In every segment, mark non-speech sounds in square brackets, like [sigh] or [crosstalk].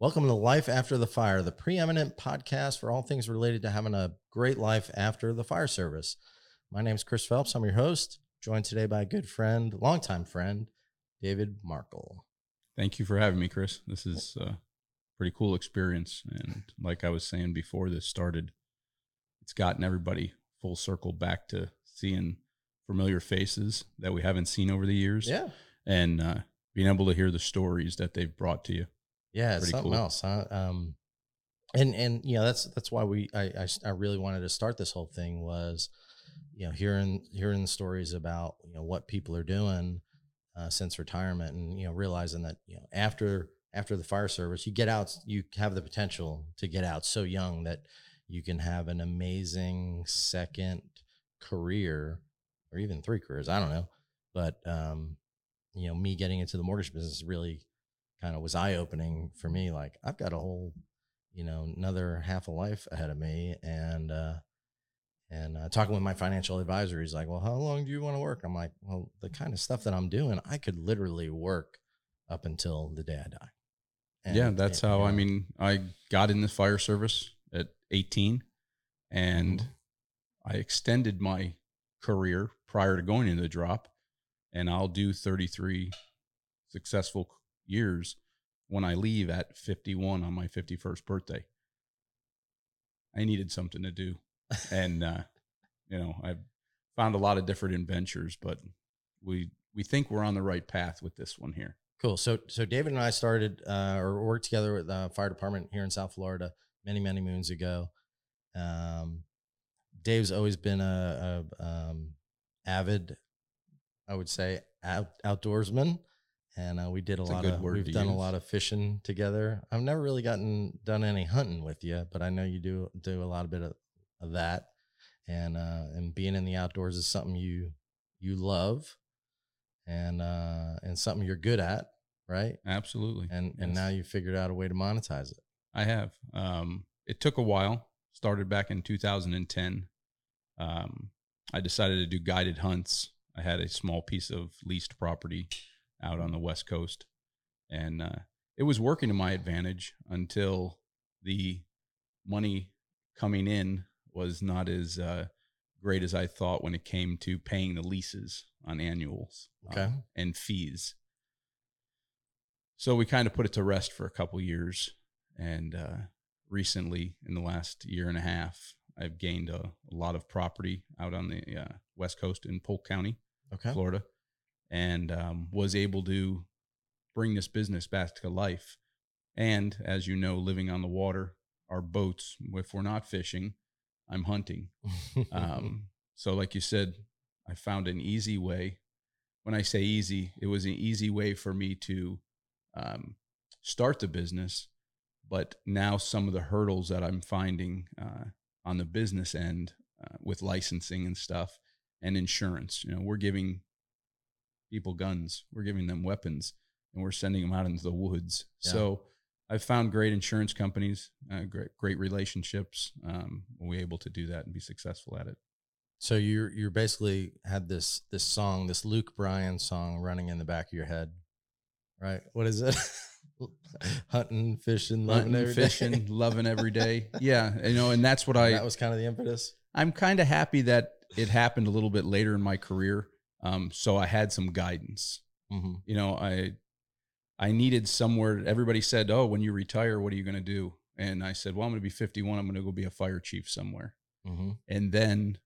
Welcome to Life After the Fire, the preeminent podcast for all things related to having a great life after the fire service. My name is Chris Phelps. I'm your host, joined today by a good friend, longtime friend, David Markle. Thank you for having me, Chris. This is a pretty cool experience. And like I was saying before this started, it's gotten everybody full circle back to seeing familiar faces that we haven't seen over the years. Yeah. And uh, being able to hear the stories that they've brought to you. Yeah, it's Pretty something cool. else. Huh? Um, and and you know that's that's why we I, I I really wanted to start this whole thing was, you know, hearing hearing the stories about you know what people are doing uh, since retirement, and you know realizing that you know after after the fire service, you get out, you have the potential to get out so young that you can have an amazing second career or even three careers. I don't know, but um, you know, me getting into the mortgage business really kind of was eye opening for me. Like I've got a whole, you know, another half a life ahead of me, and uh, and uh, talking with my financial advisor, he's like, "Well, how long do you want to work?" I'm like, "Well, the kind of stuff that I'm doing, I could literally work up until the day I die." And- yeah, that's and, how you I mean, I got in the fire service at 18 and Mhm. I extended my career prior to going into the drop. And I'll do 33 successful years when I leave at 51 on my 51st birthday. I needed something to do. [laughs] And, uh, you know, I've found a lot of different adventures, but we, we think we're on the right path with this one here. Cool. So, so David and I started uh, or worked together with the fire department here in South Florida many, many moons ago. Um, Dave's always been a, a um, avid, I would say, out, outdoorsman, and uh, we did a a lot good of. We've done a lot of fishing together. I've never really gotten done any hunting with you, but I know you do do a lot of bit of, of that, and uh, and being in the outdoors is something you you love, and uh, and something you're good at, right? Absolutely. and and now you figured out a way to monetize it. I have. Um, it took a while. Started back in 2010. Um, I decided to do guided hunts. I had a small piece of leased property out on the west coast, and uh, it was working to my advantage until the money coming in was not as uh, great as I thought when it came to paying the leases on annuals Okay. um, and fees. So we kind of put it to rest for a couple years, and uh, recently, in the last year and a half, I've gained a, a lot of property out on the uh, west coast in Polk County, Okay. Florida, and um, was able to bring this business back to life. And as you know, living on the water, our boats, if we're not fishing, I'm hunting. Um, [laughs] so, like you said, I found an easy way. When I say easy, it was an easy way for me to um, start the business. But now, some of the hurdles that I'm finding uh, on the business end uh, with licensing and stuff and insurance, you know, we're giving people guns, we're giving them weapons, and we're sending them out into the woods. Yeah. So, I've found great insurance companies, uh, great great relationships. Um, we're able to do that and be successful at it. so you're you're basically had this this song, this Luke Bryan song running in the back of your head, right? What is it? [laughs] [laughs] Hunting, fishing, loving Hunting, every day. fishing, [laughs] loving every day. Yeah, you know, and that's what I. that was kind of the impetus. I'm kind of happy that it happened a little bit later in my career, um, so I had some guidance. hmm You know, I I needed somewhere. Everybody said, "Oh, when you retire, what are you going to do?" And I said, "Well, I'm going to be 51. I'm going to go be a fire chief somewhere." hmm And then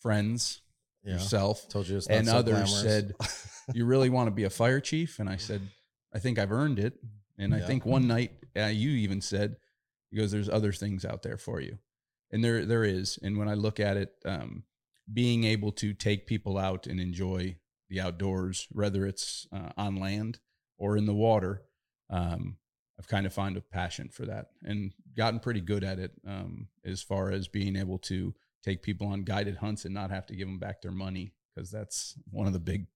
friends, Yeah. yourself, Told you and so others glamorous. said, [laughs] you really want to be a fire chief? And I said, I think I've earned it. And I think one night uh, you even said, because there's other things out there for you. And there, there is. And when I look at it, um, being able to take people out and enjoy the outdoors, whether it's uh, on land or in the water, um, I've kind of found a passion for that and gotten pretty good at it um, as far as being able to take people on guided hunts and not have to give them back their money because that's one of the big,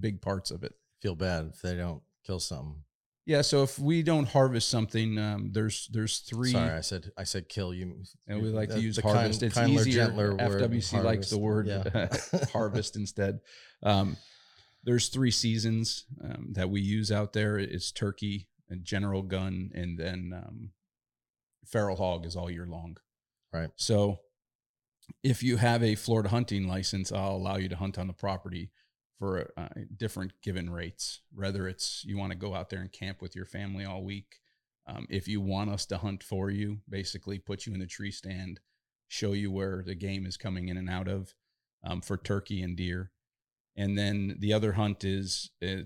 big parts of it. Feel bad if they don't kill something. Yeah, so if we don't harvest something, um, there's there's three. Sorry, I said I said kill you. and we like to use the harvest. kind- it's kinder, easier. gentler word, FWC likes the word Yeah. [laughs] harvest instead. Um, there's three seasons um, that we use out there. It's turkey and general gun, and then um, feral hog is all year long. Right. So if you have a Florida hunting license, I'll allow you to hunt on the property for uh, different given rates. Whether it's you want to go out there and camp with your family all week, um, if you want us to hunt for you, basically put you in the tree stand, show you where the game is coming in and out of um, for turkey and deer. And then the other hunt is a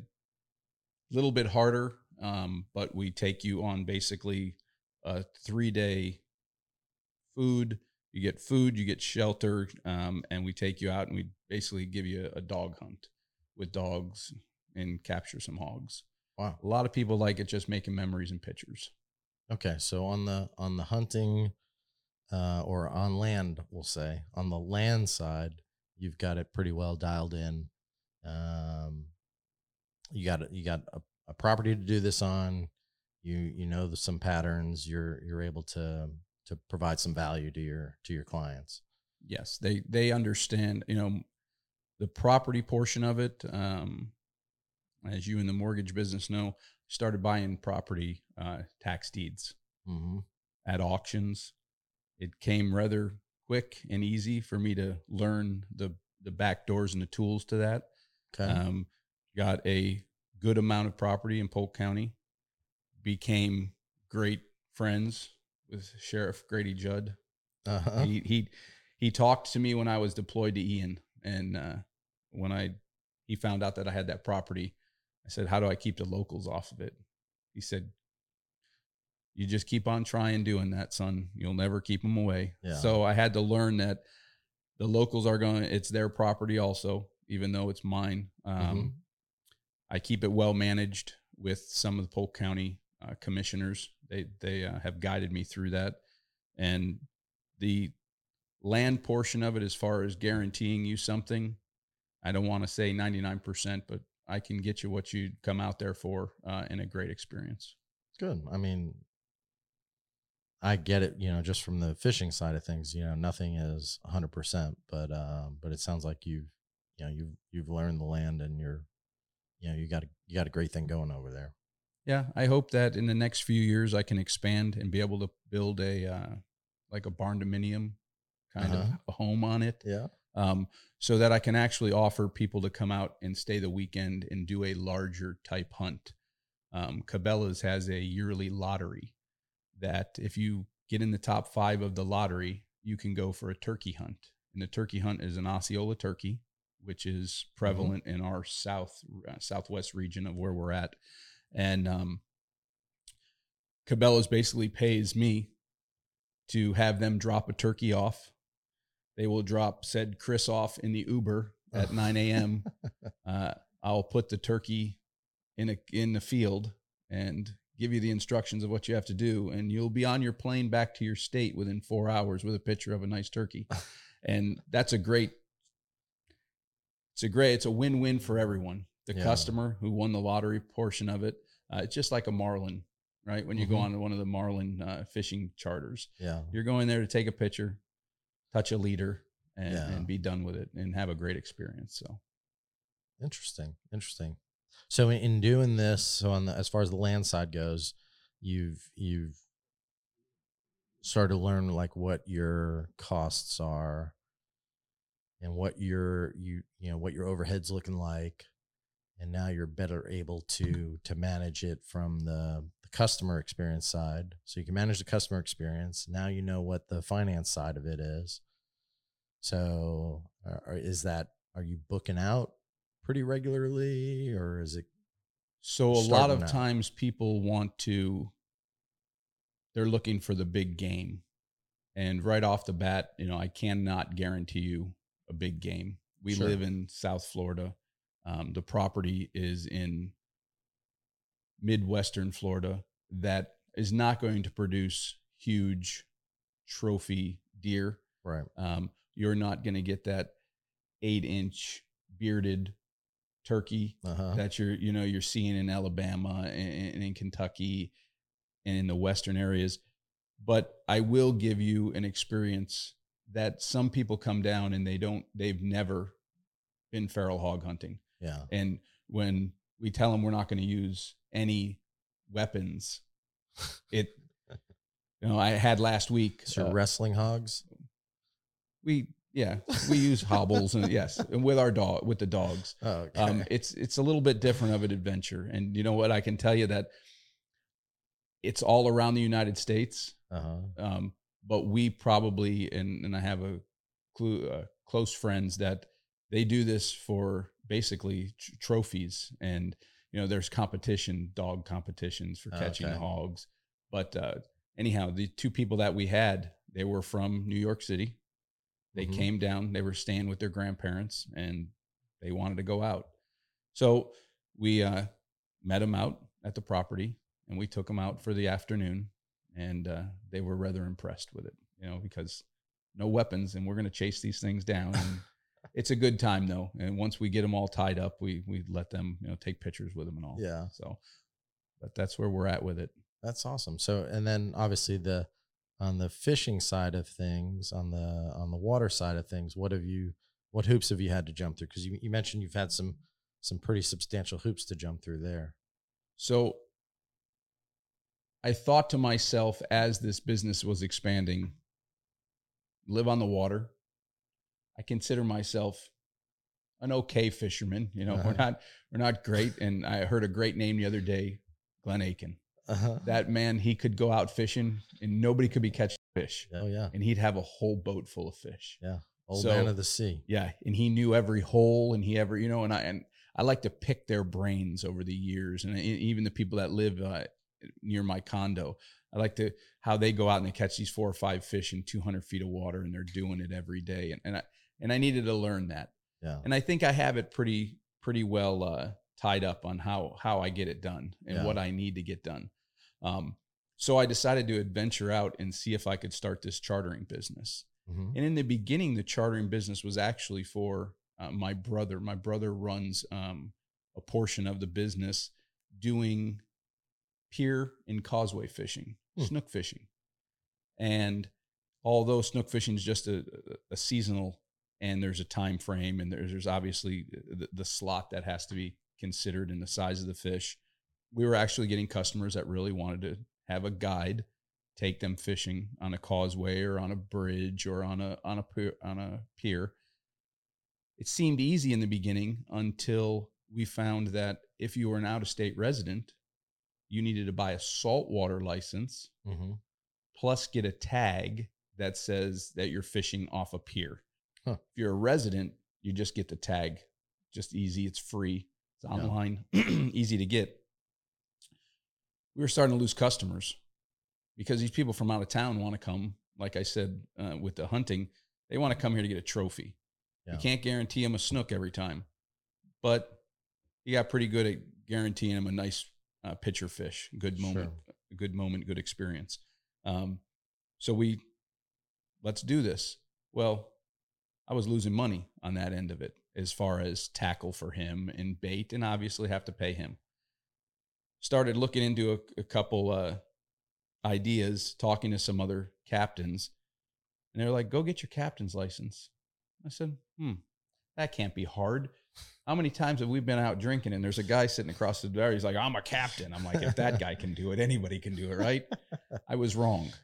little bit harder, um, but we take you on basically a three day food. You get food, you get shelter, um, and we take you out and we basically give you a, a dog hunt with dogs and capture some hogs. Wow. A lot of people like it just making memories and pictures. Okay, so on the on the hunting uh, or on land, we'll say on the land side, you've got it pretty well dialed in. Um, you got you got a, a property to do this on. You you know the, some patterns. You're you're able to to provide some value to your to your clients. yes they they understand you know the property portion of it um as you in the mortgage business know started buying property uh tax deeds Mm-hmm. at auctions it came rather quick and easy for me to learn the the back doors and the tools to that Okay. um got a good amount of property in polk county became great friends with sheriff grady judd uh-huh. he he he talked to me when I was deployed to Ian, and uh, when I he found out that I had that property, I said, "How do I keep the locals off of it?" He said, "You just keep on trying doing that, son. You'll never keep them away." Yeah. So I had to learn that the locals are going. It's their property also, even though it's mine. Um, Mhm. I keep it well managed with some of the Polk County uh, commissioners. They they uh, have guided me through that, and the land portion of it, as far as guaranteeing you something, I don't want to say ninety nine percent, but I can get you what you come out there for uh, in a great experience. Good. I mean, I get it, you know, just from the fishing side of things, you know, nothing is 100%, but um but it sounds like you've you know, you've you've learned the land and you're you know, you got a you got a great thing going over there. Yeah, I hope that in the next few years I can expand and be able to build a uh, like a barndominium kind Uh-huh. of a home on it. Yeah. um, so that I can actually offer people to come out and stay the weekend and do a larger type hunt. Um, Cabela's has a yearly lottery that if you get in the top five of the lottery, you can go for a turkey hunt. And the turkey hunt is an Osceola turkey, which is prevalent in our south uh, southwest region of where we're at. And um, Cabela's basically pays me to have them drop a turkey off. They will drop said Chris off in the Uber at 9 a.m. [laughs] Uh, I'll put the turkey in a in the field and give you the instructions of what you have to do, and you'll be on your plane back to your state within four hours with a picture of a nice turkey. [laughs] and that's a great. It's a great. It's a win-win for everyone. The Yeah. customer who won the lottery portion of it. Uh, it's just like a marlin, right? When you go Mhm. on one of the marlin uh, fishing charters, Yeah. you're going there to take a picture, touch a leader, and, Yeah. and be done with it and have a great experience. So Interesting. Interesting. So in- in doing this, so on the as far as the land side goes, you've you've started to learn like what your costs are and what your you you know what your overheads looking like and now you're better able to to manage it from the, the customer experience side so you can manage the customer experience now you know what the finance side of it is so are, is that are you booking out pretty regularly or is it So a lot of out. times people want to they're looking for the big game. And right off the bat, you know, I cannot guarantee you a big game. We Sure. live in South Florida. Um, the property is in Midwestern Florida that is not going to produce huge trophy deer. right Um, you're not going to get that eight inch bearded turkey Uh-huh. that you're you know you're seeing in Alabama and, and in Kentucky and in the western areas. But I will give you an experience that some people come down and they don't they've never been feral hog hunting. Yeah. And when we tell them we're not going to use any weapons, [laughs] it you know I had last week So uh, wrestling hogs. we yeah we use hobbles and yes and with our dog with the dogs Oh, okay. um, it's it's a little bit different of an adventure and you know what i can tell you that it's all around the united states uh-huh. um, but we probably and and i have a clue uh, close friends that they do this for basically tr- trophies and you know there's competition dog competitions for catching Okay. hogs but uh, anyhow the two people that we had they were from new york city they Mhm. came down they were staying with their grandparents and they wanted to go out so we uh, met them out at the property and we took them out for the afternoon and uh, they were rather impressed with it you know because no weapons and we're going to chase these things down and it's a good time though and once we get them all tied up we we let them you know take pictures with them and all Yeah. so but that's where we're at with it That's awesome. So, and then obviously the on the fishing side of things, on the on the water side of things, what have you, what hoops have you had to jump through? Because you, you mentioned you've had some some pretty substantial hoops to jump through there. So I thought to myself as this business was expanding, live on the water. I consider myself an okay fisherman. You know, we're Uh-huh. not we're not great. And I heard a great name the other day, Glenn Aiken. Uh-huh. That man, he could go out fishing and nobody could be catching fish. oh yeah, And he'd have a whole boat full of fish. Yeah, old So- man of the sea. Yeah, and he knew every hole, and he ever, you know, and I and I like to pick their brains over the years, and e- even the people that live uh, near my condo, I like to how they go out and they catch these four or five fish in 200 feet of water, and they're doing it every day, and and I and I needed to learn that, Yeah. and I think I have it pretty pretty well uh, tied up on how how I get it done and Yeah. what I need to get done. Um, so I decided to adventure out and see if I could start this chartering business. Mhm. And in the beginning, the chartering business was actually for uh, my brother. My brother runs um, a portion of the business doing pier and causeway fishing, Hmm. snook fishing. And although snook fishing is just a, a seasonal and there's a time frame and there's, there's obviously the, the slot that has to be considered in the size of the fish, we were actually getting customers that really wanted to have a guide take them fishing on a causeway or on a bridge or on a on a pier, on a pier. It seemed easy in the beginning until we found that if you were an out of state resident, you needed to buy a saltwater license Mhm. plus get a tag that says that you're fishing off a pier. Huh. If you're a resident, you just get the tag. Just easy, it's free, it's Yeah. online, [clears throat] easy to get. We were starting to lose customers because these people from out of town want to come. Like I said uh, with the hunting, they want to come here to get a trophy. Yeah. You can't guarantee them a snook every time, but you got pretty good at guaranteeing them a nice uh, picture fish, good moment, a good moment, good experience. Um, so we let's do this. Well, I was losing money on that end of it as far as tackle for him and bait, and obviously have to pay him. Started looking into a, a couple uh, ideas, talking to some other captains, and they're like, "Go get your captain's license." I said, "Hmm, that can't be hard." How many times have we been out drinking and there's a guy sitting across the bar? He's like, I'm a captain. I'm like, if that guy can do it, anybody can do it, right? I was wrong. [laughs]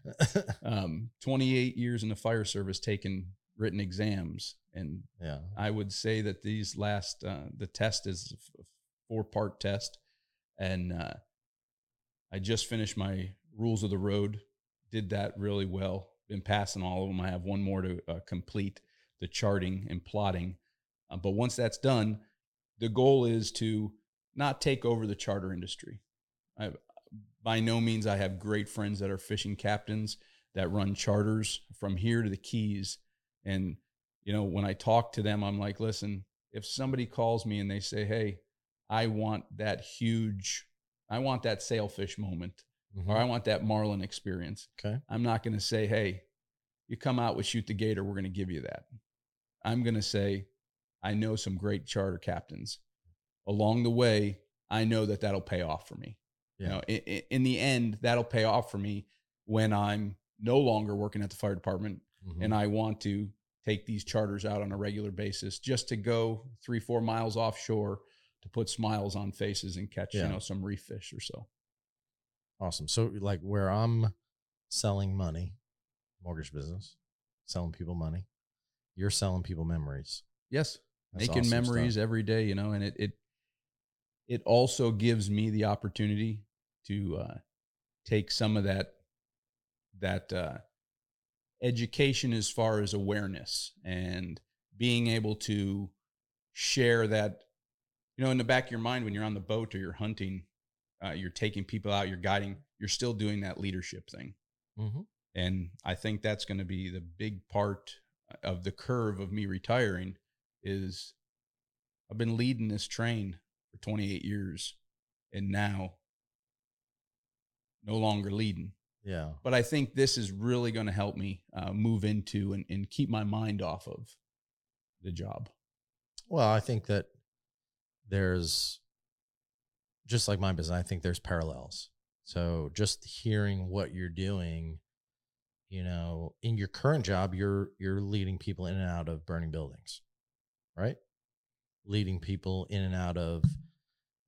Um, 28 years in the fire service, taking written exams. And yeah. I would say that these last, uh, the test is a four part test. And uh, I just finished my rules of the road, did that really well. Been passing all of them. I have one more to uh, complete the charting and plotting. Uh, but once that's done, the goal is to not take over the charter industry. I, by no means, I have great friends that are fishing captains that run charters from here to the Keys. And, you know, when I talk to them, I'm like, listen, if somebody calls me and they say, hey, I want that huge, I want that sailfish moment, Mhm. or I want that marlin experience, Okay. I'm not going to say, hey, you come out with Shoot-Da-Gator, we're going to give you that. I'm going to say, I know some great charter captains. along the way, I know that that'll pay off for me. Yeah. You know, in, in the end, that'll pay off for me when I'm no longer working at the fire department Mhm. and I want to take these charters out on a regular basis just to go three, four miles offshore to put smiles on faces and catch, Yeah. you know, some reef fish or so. Awesome. So like where I'm selling money, mortgage business, selling people money, you're selling people memories. Yes. That's making awesome memories stuff. every day, you know, and it it it also gives me the opportunity to uh, take some of that that uh, education as far as awareness and being able to share that, you know, in the back of your mind when you're on the boat or you're hunting, uh, you're taking people out, you're guiding, you're still doing that leadership thing. Mhm. And I think that's going to be the big part of the curve of me retiring is I've been leading this train for 28 years and now no longer leading. Yeah. But I think this is really going to help me uh, move into and, and keep my mind off of the job. Well, I think that there's just like my business, I think there's parallels. So just hearing what you're doing, you know, in your current job, you're you're leading people in and out of burning buildings, right? Leading people in and out of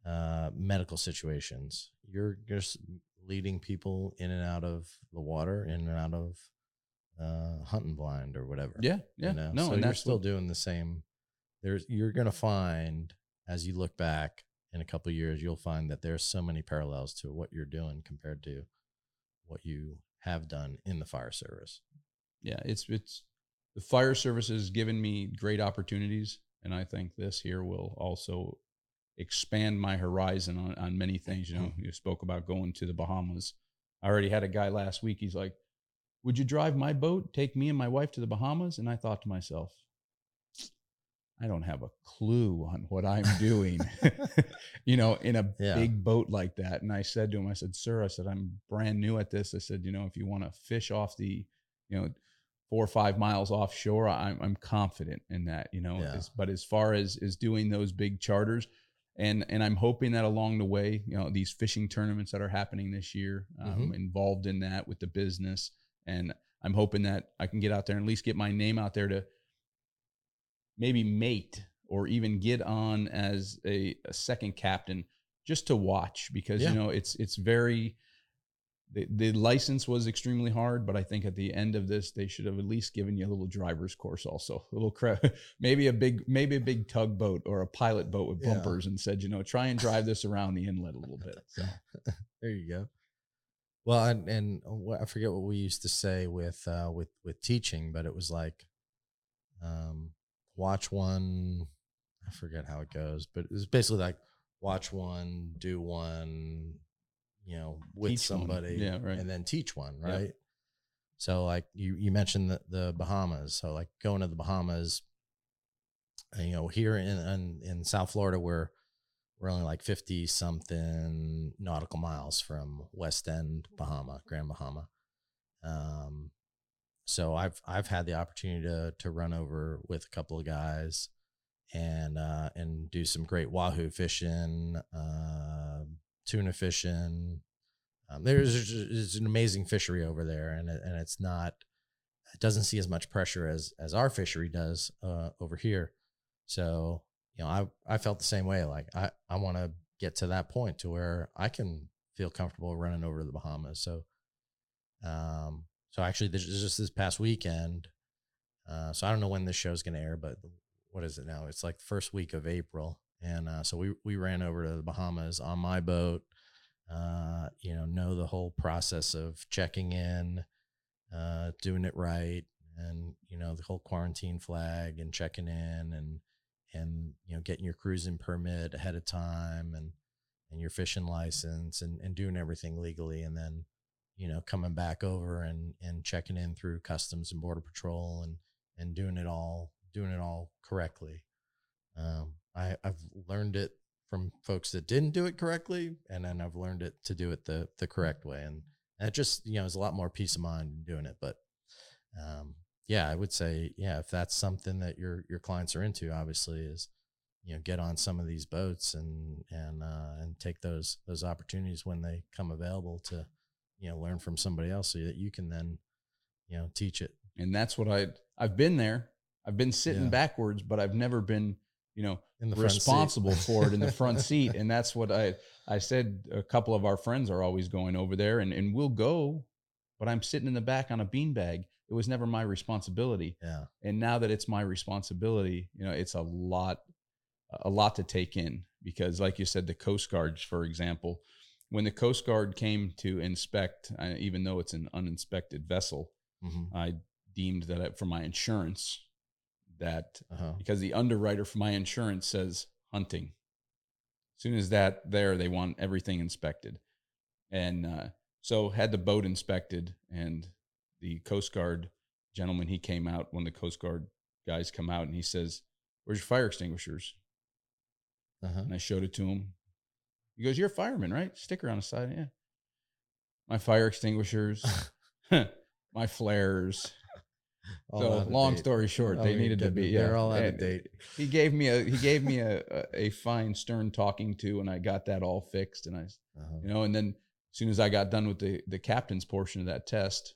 uh, medical situations. You're just leading people in and out of the water, in and out of uh, hunting blind or whatever. Yeah. Yeah. You know? No, so and you're still what- doing the same. There's you're gonna find as you look back in a couple of years, you'll find that there's so many parallels to what you're doing compared to what you have done in the fire service. yeah, it's it's the fire service has given me great opportunities, and I think this here will also expand my horizon on on many things. You know, mm-hmm. you spoke about going to the Bahamas. I already had a guy last week. He's like, "Would you drive my boat, take me and my wife to the Bahamas?" And I thought to myself, I don't have a clue on what I'm [laughs] doing, [laughs] you know, in a Yeah. big boat like that. And I said to him, I said, sir, I said, I'm brand new at this. I said, you know, if you want to fish off the, you know, four or five miles offshore, I'm, I'm confident in that, you know, Yeah. As- but as far as, is doing those big charters and, and I'm hoping that along the way, you know, these fishing tournaments that are happening this year, I'm Mhm. involved in that with the business. And I'm hoping that I can get out there and at least get my name out there to, maybe mate or even get on as a, a second captain just to watch because Yeah. you know it's it's very the, the license was extremely hard but i think at the end of this they should have at least given you a little driver's course also a little cre- [laughs] maybe a big maybe a big tugboat or a pilot boat with Yeah. bumpers and said you know try and drive this around the inlet a little bit so [laughs] There you go. Well, and, and I forget what we used to say with uh, with with teaching, but it was like, um, watch one. I forget how it goes, but it was basically like watch one, do one, you know, with Teach somebody, Yeah, right. and then teach one, Yep. right? So like you you mentioned the, the Bahamas, so like going to the Bahamas, you know, here in in, in South Florida, we're we're only like 50 something nautical miles from West End, Bahama, Grand Bahama. Um, so I've I've had the opportunity to to run over with a couple of guys and uh, and do some great wahoo fishing, uh, tuna fishing. Um, there's, there's an amazing fishery over there, and it, and it's not it doesn't see as much pressure as as our fishery does uh, over here. So you know, I I felt the same way. Like I I want to get to that point to where I can feel comfortable running over to the Bahamas. So, um, so actually, this is just this past weekend. Uh, so I don't know when this show is going to air, but what is it now? It's like first week of April, and uh, so we we ran over to the Bahamas on my boat. Uh, you know, know the whole process of checking in, uh, doing it right, and you know the whole quarantine flag and checking in and and you know getting your cruising permit ahead of time and and your fishing license and and doing everything legally and then you know coming back over and and checking in through customs and border patrol and and doing it all doing it all correctly um i i've learned it from folks that didn't do it correctly and then i've learned it to do it the the correct way and it just you know is a lot more peace of mind in doing it but um yeah i would say yeah if that's something that your your clients are into obviously is you know get on some of these boats and and uh, and take those those opportunities when they come available to you know learn from somebody else so that you can then you know teach it and that's what I I've been there. I've been sitting Yeah. backwards, but I've never been, you know, responsible for it in the front [laughs] seat. And that's what I I said. A couple of our friends are always going over there, and and we'll go, but I'm sitting in the back on a beanbag. It was never my responsibility, yeah and now that it's my responsibility, you know, it's a lot a lot to take in because, like you said, the Coast Guard, for example, when the Coast Guard came to inspect, uh, even though it's an uninspected vessel, hmm I deemed that I, for my insurance that uh-huh. because the underwriter for my insurance says hunting. As soon as that there, they want everything inspected, and uh, so had the boat inspected, and the Coast Guard gentleman he came out when the Coast Guard guys come out, and he says, "Where's your fire extinguishers?" Uh-huh. And I showed it to him. He goes, "You're a fireman, right? Sticker on the side, yeah." My fire extinguishers, [laughs] [laughs] my flares. All so long date. story short, Oh, they needed to be. They're all out of date. He gave me a he gave me a, a a fine stern talking to, and I got that all fixed. And I, Uh-huh. you know, and then as soon as I got done with the the captain's portion of that test,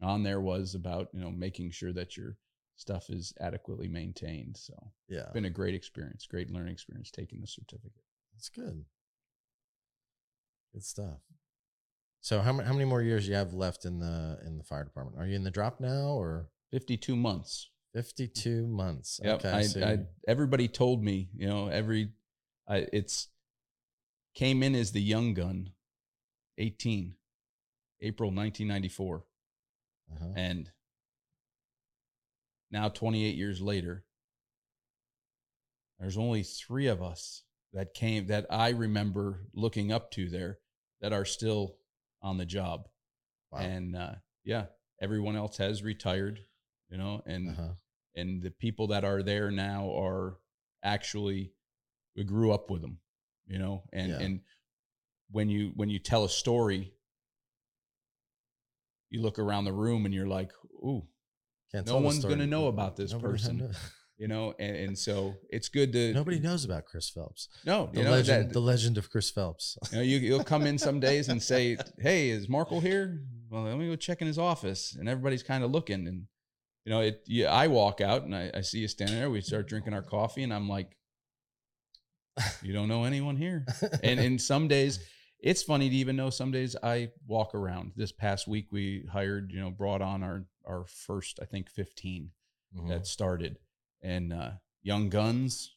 on there was about you know making sure that your stuff is adequately maintained. So Yeah, It's been a great experience, great learning experience taking the certificate. that's good. Good stuff. So how many how many more years you have left in the in the fire department? Are you in the drop now or Fifty two months. fifty two months? Yep. Okay, I, so I, everybody told me, you know, every, I, it's came in as the young gun, 18, April 1994. uh-huh. And now 28 years later, there's only three of us that came that I remember looking up to there that are still on the job. Wow. And uh, yeah, everyone else has retired, you know, and uh-huh. and the people that are there now are actually we grew up with them you know and Yeah. and when you when you tell a story you look around the room and you're like ooh Can't no one's gonna know about this Nobody person. [laughs] you know and, and so it's good to Nobody knows about Chris Phelps. no The you know legend, that the legend of Chris Phelps. you know you, you'll come in some days and say hey is markle here well let me go check in his office and everybody's kind of looking and you know it yeah, i walk out and I, I see you standing there we start drinking our coffee and i'm like you don't know anyone here and and some days it's funny to even know some days i walk around this past week we hired you know brought on our our first i think 15 Mhm. that started and uh young guns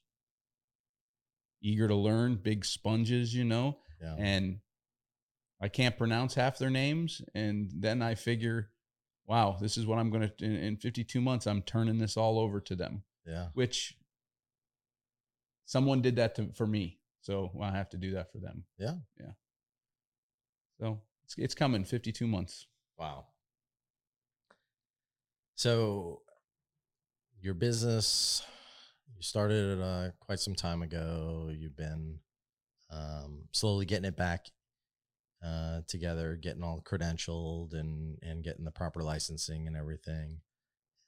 eager to learn big sponges you know yeah. and I can't pronounce half their names. And then I figure, wow, this is what I'm going to, in, in 52 months, I'm turning this all over to them, yeah. which someone did that to, for me. So I have to do that for them. Yeah. Yeah. So it's, it's coming 52 months. Wow. So, your business, you started uh, quite some time ago. You've been um, slowly getting it back uh, together, getting all credentialed and and getting the proper licensing and everything.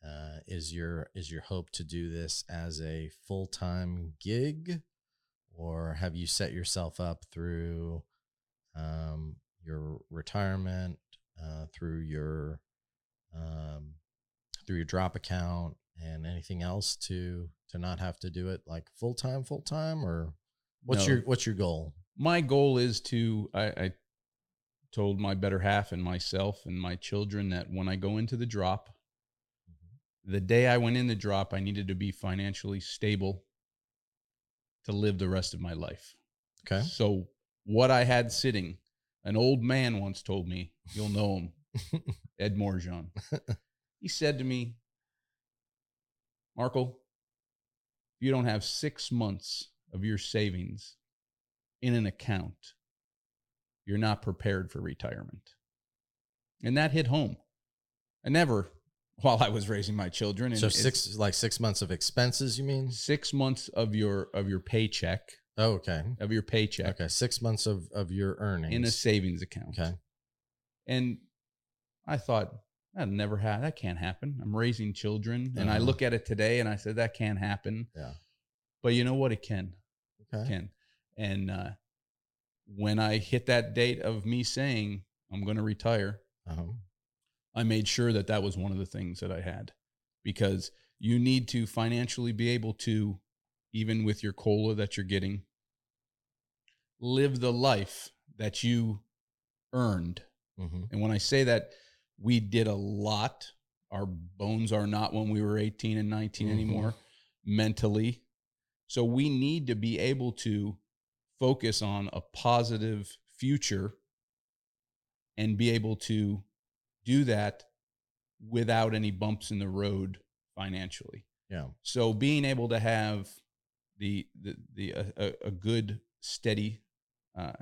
Uh, is your is your hope to do this as a full time gig, or have you set yourself up through um, your retirement, uh, through your um, through your drop account, and anything else to to not have to do it like full time, full time, or what's No. your what's your goal? My goal is to, I, I told my better half and myself and my children that when I go into the drop, mm-hmm. the day I went in the drop, I needed to be financially stable to live the rest of my life. Okay. So, what I had sitting, an old man once told me, you'll know him, [laughs] Ed Morjon. he said to me, Markle, if you don't have six months of your savings in an account, you're not prepared for retirement. And that hit home. I never, [laughs] while I was raising my children, and so six like six months of expenses, you mean? six months of your of your paycheck Oh, okay. of your paycheck Okay, six months of of your earnings in a savings account. Okay. And I thought that never had that can't happen. I'm raising children, and I Uh-huh. look at it today and I said that can't happen. Yeah. but you know what? It can, Okay. can. And uh, when I hit that date of me saying I'm going to retire, Uh-huh. I made sure that that was one of the things that I had because you need to financially be able to, even with your cola that you're getting, live the life that you earned. hmm And when I say that, we did a lot. Our bones are not when we were 18 and 19 Mhm. anymore mentally. So we need to be able to focus on a positive future and be able to do that without any bumps in the road financially. Yeah. So being able to have the the the a, a- a good steady uh,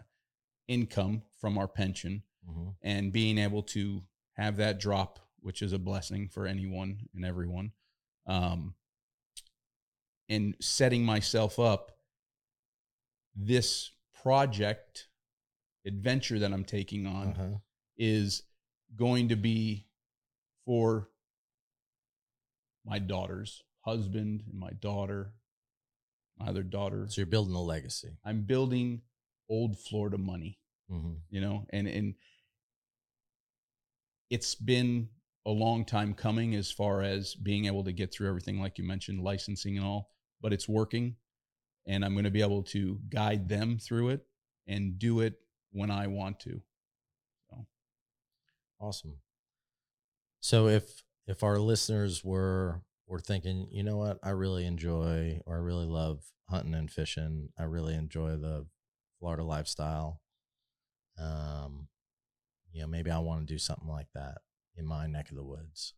income from our pension hmm and being able to have that drop, which is a blessing for anyone and everyone, um, and setting myself up this project adventure that I'm taking on Uh-huh. is going to be for my daughter's husband and my daughter, my other daughter. So you're building a legacy. I'm building old Florida money hmm you know and and it's been a long time coming as far as being able to get through everything like you mentioned licensing and all but it's working and i'm going to be able to guide them through it and do it when i want to Awesome. So if if our listeners were were thinking, you know what, I really enjoy or I really love hunting and fishing. I really enjoy the Florida lifestyle. Um, you know, maybe I want to do something like that in my neck of the woods.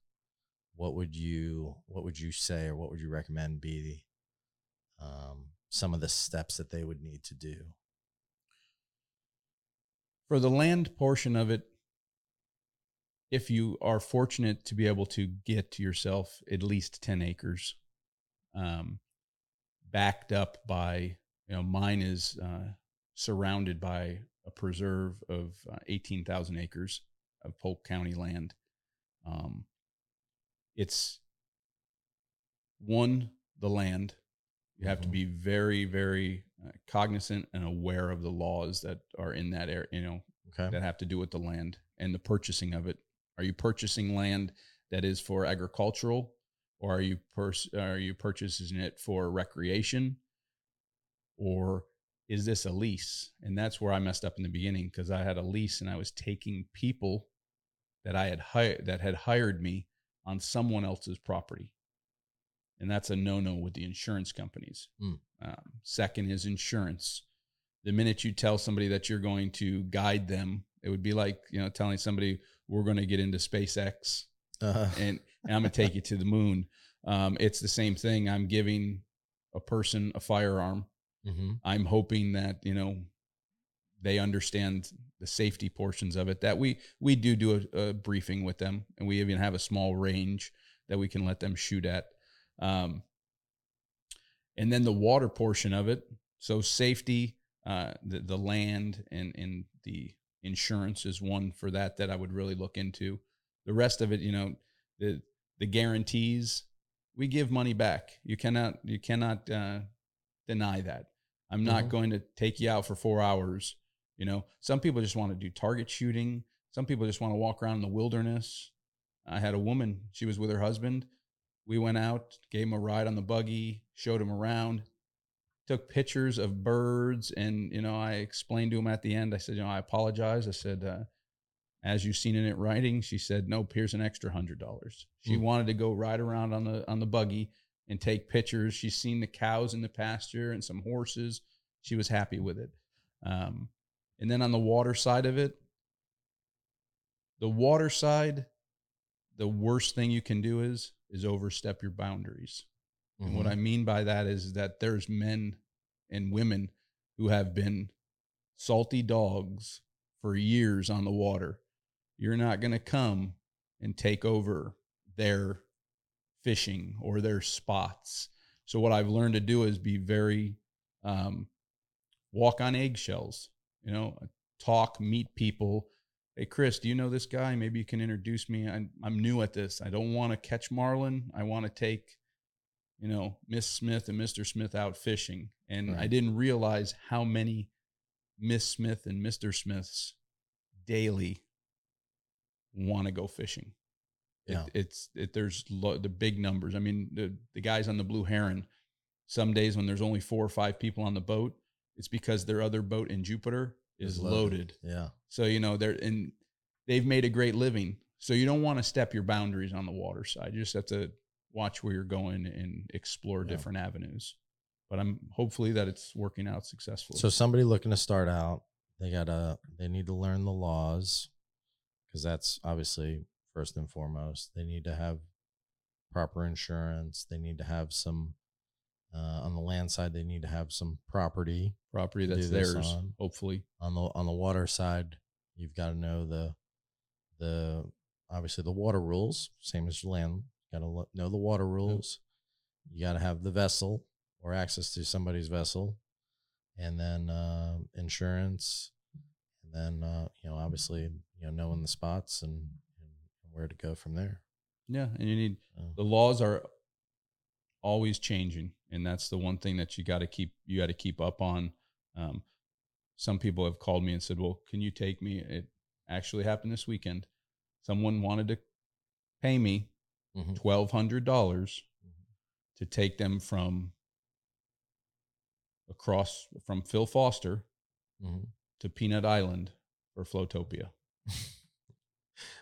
What would you what would you say or what would you recommend be um, some of the steps that they would need to do? for the land portion of it if you are fortunate to be able to get yourself at least 10 acres um, backed up by you know mine is uh, surrounded by a preserve of uh, 18,000 acres of Polk County land um, it's one the land you have to Mhm. be very very uh, cognizant and aware of the laws that are in that area you know Okay. that have to do with the land and the purchasing of it. Are you purchasing land that is for agricultural, or are you pers- are you purchasing it for recreation, or is this a lease? And that's where I messed up in the beginning because I had a lease and I was taking people that I had hired that had hired me on someone else's property, and that's a no no with the insurance companies. Mm. Um, second is insurance the minute you tell somebody that you're going to guide them, it would be like, you know, telling somebody we're going to get into SpaceX Uh, and, and I'm going to take you to the moon. Um, it's the same thing. I'm giving a person a firearm. hmm I'm hoping that, you know, they understand the safety portions of it that we, we do do a, a briefing with them and we even have a small range that we can let them shoot at. Um, and then the water portion of it. So safety, uh, the, the land and, and the insurance is one for that that I would really look into. The rest of it, you know, the the guarantees we give money back. You cannot you cannot uh, deny that. I'm not Mhm. going to take you out for four hours. You know, some people just want to do target shooting. Some people just want to walk around in the wilderness. I had a woman. She was with her husband. We went out, gave him a ride on the buggy, showed him around, took pictures of birds, and you know, I explained to him at the end. I said, you know, I apologize. I said, uh, as you've seen in it writing, she said, nope, here's an extra hundred dollars. She Hmm. wanted to go ride around on the on the buggy and take pictures. She's seen the cows in the pasture and some horses. She was happy with it. Um, and then on the water side of it, the water side, the worst thing you can do is is overstep your boundaries. And what Mhm. I mean by that is that there's men and women who have been salty dogs for years on the water. You're not going to come and take over their fishing or their spots. So what I've learned to do is be very um, walk on eggshells. You know, talk, meet people. Hey, Chris, do you know this guy? Maybe you can introduce me. I'm, I'm new at this. I don't want to catch marlin. I want to take you know, Miss Smith and Mr. Smith out fishing. And I didn't realize how many Miss Smith and Mr. Smiths daily want to go fishing. It- Yeah. it's it, there's lo- the big numbers. I mean, the the guys on the Blue Heron. Some days when there's only four or five people on the boat, it's because their other boat in Jupiter is loaded. Yeah. So you know they're and they've made a great living. So you don't want to step your boundaries on the water side. You just have to watch where you're going and explore Yeah. different avenues. But I'm hopefully that it's working out successfully. So somebody looking to start out, they gotta they need to learn the laws because that's obviously first and foremost. They need to have proper insurance. They need to have some uh, on the land side. They need to have some property property that's theirs, on. hopefully. on the on the water side. You've got to know the the obviously the water rules, same as land. You Got to know the water rules. You got to have the vessel or access to somebody's vessel, and then uh, insurance, and then uh, you know obviously you know knowing the spots and, and where to go from there. Yeah, and you need the laws are always changing, and that's the one thing that you got to keep you got to keep up on. Um, some people have called me and said, "Well, can you take me?" It actually happened this weekend. Someone wanted to pay me mhm. twelve hundred dollars to take them from across from Phil Foster Mhm. to Peanut Island for Flotopia. [laughs]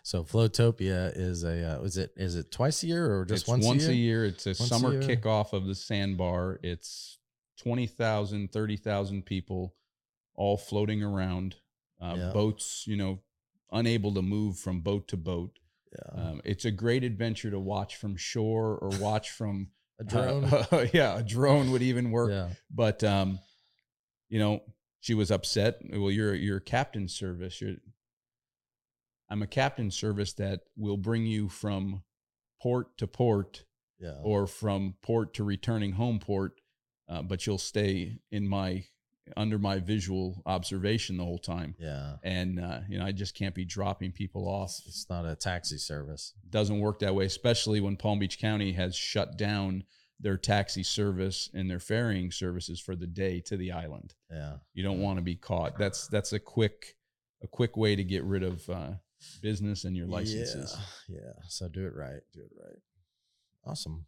So Flotopia is a uh, is it is it twice a year or just it's once, once a year? It's a Once a summer year? kickoff of the sandbar. It's 20,000, 30,000 people all floating around. Uh, Yeah. Boats, you know, unable to move from boat to boat. Yeah. Um, it's a great adventure to watch from shore or [laughs] watch from a drone. uh, [laughs] yeah, a drone would even work. yeah. But um, you know, she was upset. Well, you're you're captain service. You're I'm a captain service that will bring you from port to port Yeah. or from port to returning home port, uh, but you'll stay in my under my visual observation the whole time. yeah. And uh, you know, I just can't be dropping people off. It's, it's not a taxi service. Doesn't work that way, especially when Palm Beach County has shut down their taxi service and their ferrying services for the day to the island. Yeah. You don't want to be caught. That's that's a quick a quick way to get rid of uh, business and your licenses. Yeah. yeah. So do it right. Do it right. Awesome.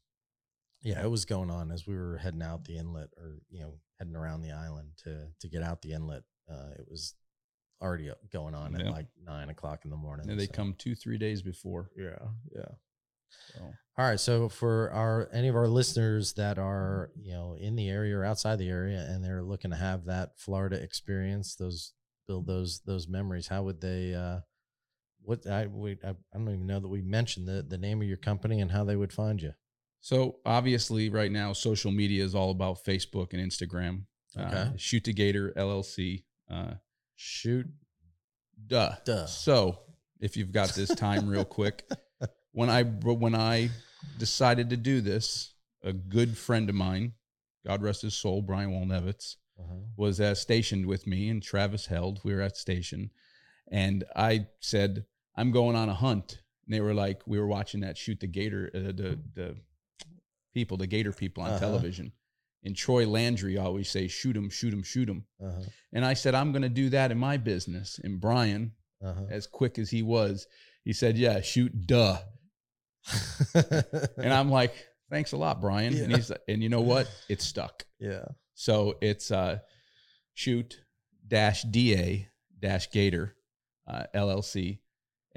Yeah, it was going on as we were heading out the inlet or, you know, heading around the island to to get out the inlet. Uh, it was already going on at like nine o'clock in the morning. Yeah, they so- come two three days before. Yeah. Yeah. So. All right. So for our any of our listeners that are you know in the area or outside the area and they're looking to have that Florida experience, those build those those memories, how would they? uh What I we I, I don't even know that we mentioned the the name of your company and how they would find you. So obviously, right now, social media is all about Facebook and Instagram. Okay. Uh, Shoot-Da-Gator LLC. Uh, Shoot. duh. Duh. So if you've got this time, real quick, [laughs] when I when I decided to do this, a good friend of mine, God rest his soul, Brian Walnevitz, Uh-huh. was uh, stationed with me and Travis held. We were at station, and I said, "I'm going on a hunt." And they were like, "We were watching that shoot the gator, uh, the the people, the gator people on Uh-huh. television." And Troy Landry always say, "Shoot him, shoot him, shoot him." Uh-huh. And I said, "I'm going to do that in my business." And Brian, Uh-huh. as quick as he was, he said, "Yeah, shoot, duh." And I'm like, "Thanks a lot, Brian." And he's and you know what? It's stuck. yeah. So it's uh, shoot dash da dash gator uh, LLC,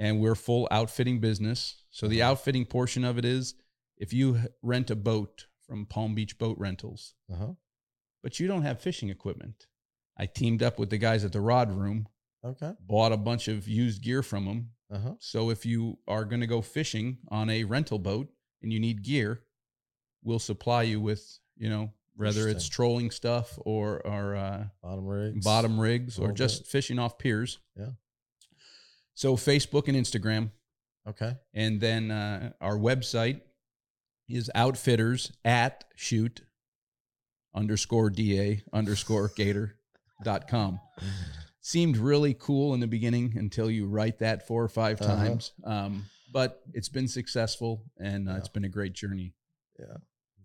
and we're full outfitting business. So the Uh-huh. outfitting portion of it is if you rent a boat from Palm Beach Boat Rentals, Uh-huh. but you don't have fishing equipment. I teamed up with the guys at the Rod Room, Okay. bought a bunch of used gear from them. Uh-huh. So if you are going to go fishing on a rental boat and you need gear, we'll supply you with, you know, whether it's trolling stuff or or uh, Bottom rigs. bottom rigs or just that. fishing off piers. Yeah. So Facebook and Instagram, Okay. and then uh, our website is outfitters at shoot underscore da underscore gator dot com. Seemed really cool in the beginning until you write that four or 5 Uh-huh. times. Um, but it's been successful and uh, Yeah. it's been a great journey. Yeah.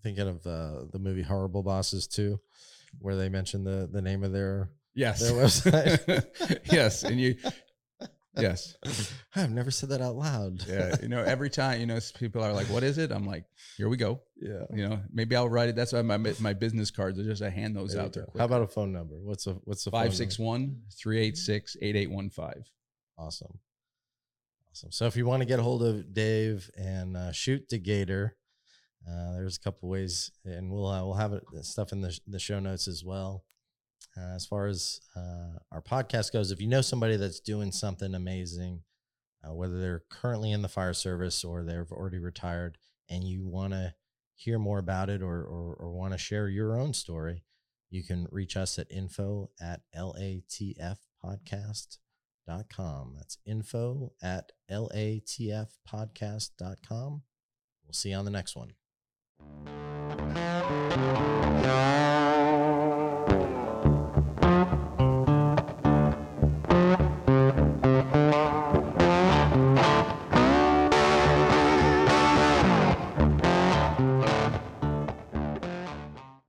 Thinking of uh, the movie Horrible Bosses 2, where they mentioned the the name of their Yes. their website. [laughs] yes. And you, yes. [laughs] I've never said that out loud. Yeah. You know, every time, you know, people are like, what is it? I'm like, here we go. yeah. You know, maybe I'll write it. That's why my, my business cards are just, I hand those There you out there. go. How about a phone number? What's a what's the phone number? 561 386 8815. Awesome. Awesome. So if you want to get a hold of Dave and uh, Shoot-Da-Gator, uh, there's a couple ways, and we'll uh, we'll have it, stuff in the, sh- the show notes as well. Uh, as far as uh, our podcast goes, if you know somebody that's doing something amazing, uh, whether they're currently in the fire service or they've already retired, and you want to hear more about it or or, or want to share your own story, you can reach us at info at latfpodcast.com. That's info at latfpodcast.com. We'll see you on the next one.